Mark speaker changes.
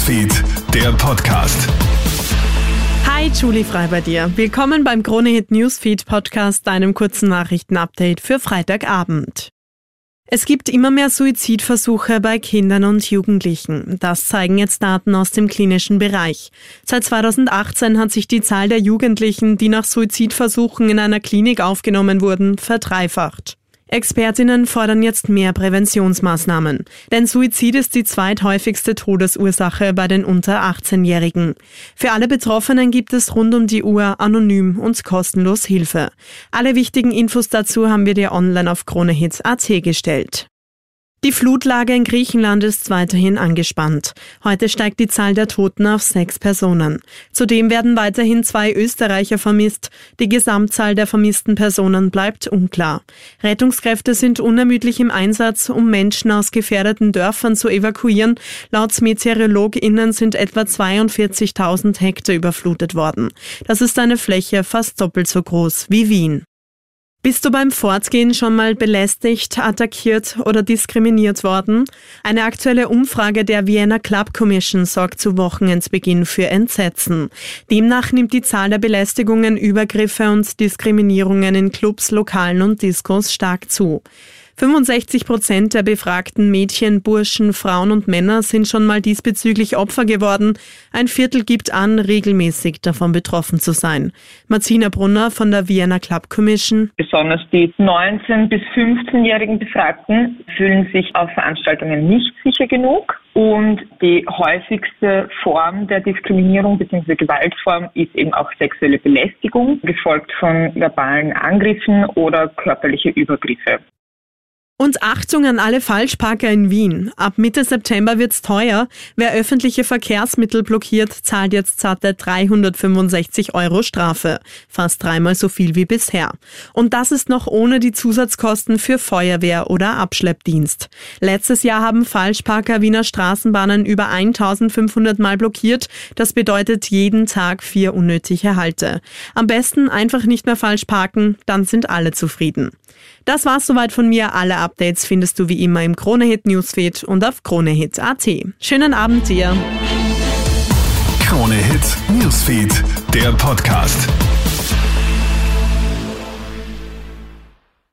Speaker 1: Newsfeed, der Podcast.
Speaker 2: Hi, Julie Frei bei dir. Willkommen beim Kronehit Newsfeed Podcast, deinem kurzen Nachrichtenupdate für Freitagabend. Es gibt immer mehr Suizidversuche bei Kindern und Jugendlichen. Das zeigen jetzt Daten aus dem klinischen Bereich. Seit 2018 hat sich die Zahl der Jugendlichen, die nach Suizidversuchen in einer Klinik aufgenommen wurden, verdreifacht. Expertinnen fordern jetzt mehr Präventionsmaßnahmen, denn Suizid ist die zweithäufigste Todesursache bei den unter 18-Jährigen. Für alle Betroffenen gibt es rund um die Uhr anonym und kostenlos Hilfe. Alle wichtigen Infos dazu haben wir dir online auf kronehits.at gestellt. Die Flutlage in Griechenland ist weiterhin angespannt. Heute steigt die Zahl der Toten auf sechs Personen. Zudem werden weiterhin zwei Österreicher vermisst. Die Gesamtzahl der vermissten Personen bleibt unklar. Rettungskräfte sind unermüdlich im Einsatz, um Menschen aus gefährdeten Dörfern zu evakuieren. Laut MeteorologInnen sind etwa 42.000 Hektar überflutet worden. Das ist eine Fläche fast doppelt so groß wie Wien. Bist du beim Fortgehen schon mal belästigt, attackiert oder diskriminiert worden? Eine aktuelle Umfrage der Vienna Club Commission sorgt zu Wochenendsbeginn für Entsetzen. Demnach nimmt die Zahl der Belästigungen, Übergriffe und Diskriminierungen in Clubs, Lokalen und Diskos stark zu. 65 Prozent der befragten Mädchen, Burschen, Frauen und Männer sind schon mal diesbezüglich Opfer geworden. Ein Viertel gibt an, regelmäßig davon betroffen zu sein. Martina Brunner von der Vienna Club Commission.
Speaker 3: Besonders die 19- bis 15-jährigen Befragten fühlen sich auf Veranstaltungen nicht sicher genug. Und die häufigste Form der Diskriminierung bzw. Gewaltform ist eben auch sexuelle Belästigung, gefolgt von verbalen Angriffen oder körperliche Übergriffe.
Speaker 2: Und Achtung an alle Falschparker in Wien. Ab Mitte September wird's teuer. Wer öffentliche Verkehrsmittel blockiert, zahlt jetzt satte 365 Euro Strafe. Fast dreimal so viel wie bisher. Und das ist noch ohne die Zusatzkosten für Feuerwehr oder Abschleppdienst. Letztes Jahr haben Falschparker Wiener Straßenbahnen über 1500 Mal blockiert. Das bedeutet jeden Tag vier unnötige Halte. Am besten einfach nicht mehr falsch parken, dann sind alle zufrieden. Das war's soweit von mir. Alle Updates findest du wie immer im Kronehit Newsfeed und auf kronehit.at. Schönen Abend dir.
Speaker 1: Kronehit Newsfeed, der Podcast.